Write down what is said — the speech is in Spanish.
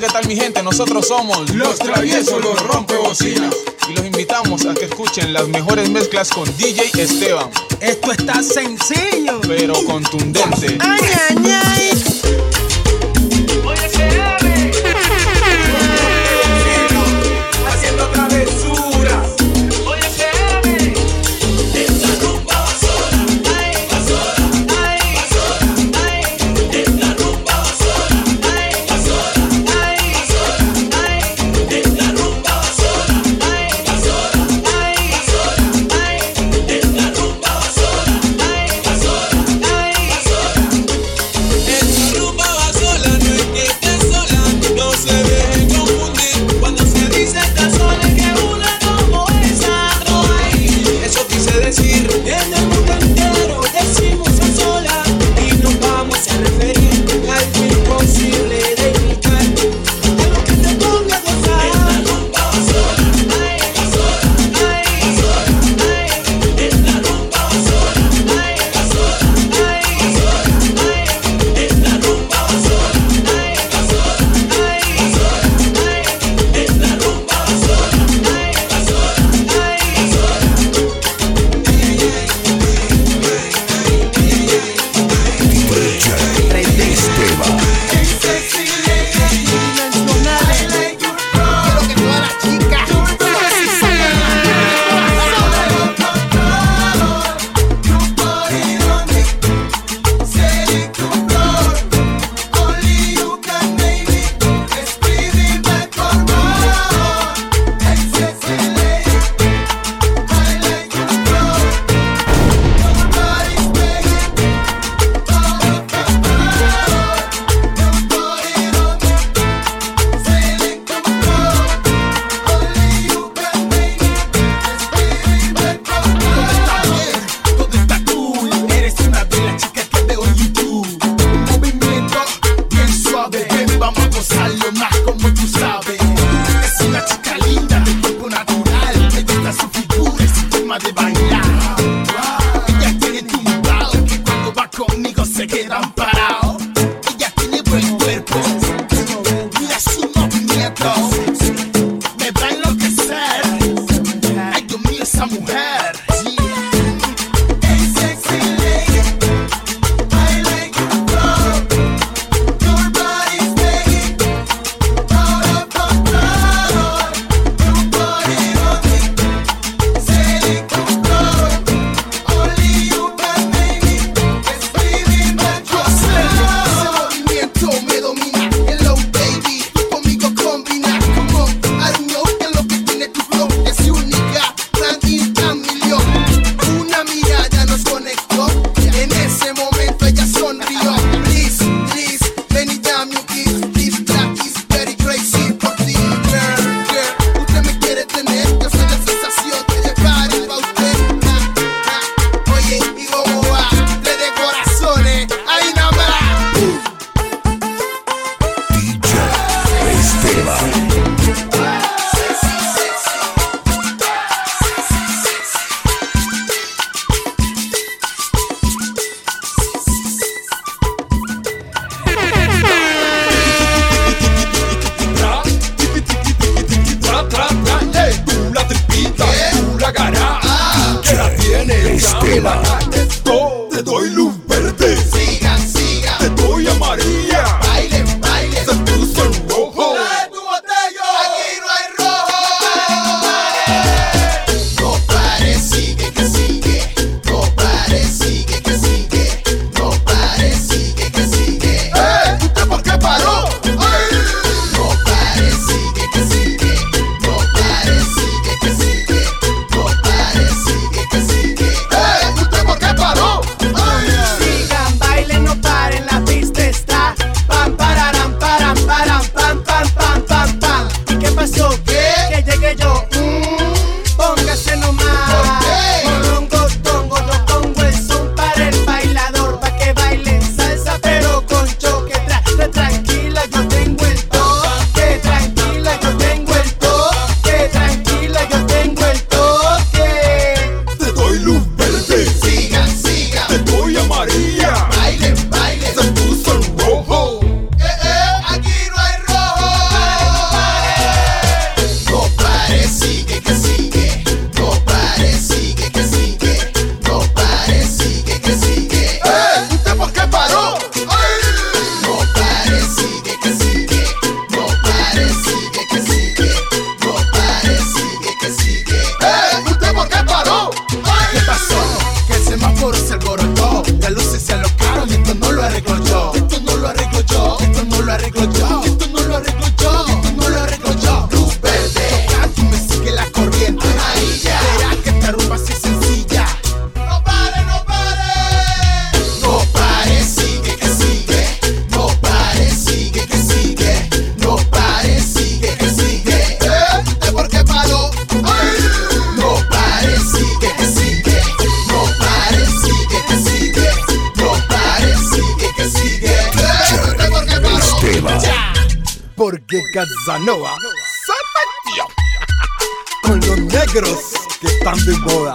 ¿qué tal mi gente? Nosotros somos Los Traviesos, los Rompebocinas. Y los invitamos a que escuchen las mejores mezclas con DJ Esteban. Esto está sencillo. Pero contundente. Ay, ay, ay. vamos a gozarlo más como tú que yo. Casanova se metió con los negros que están de moda.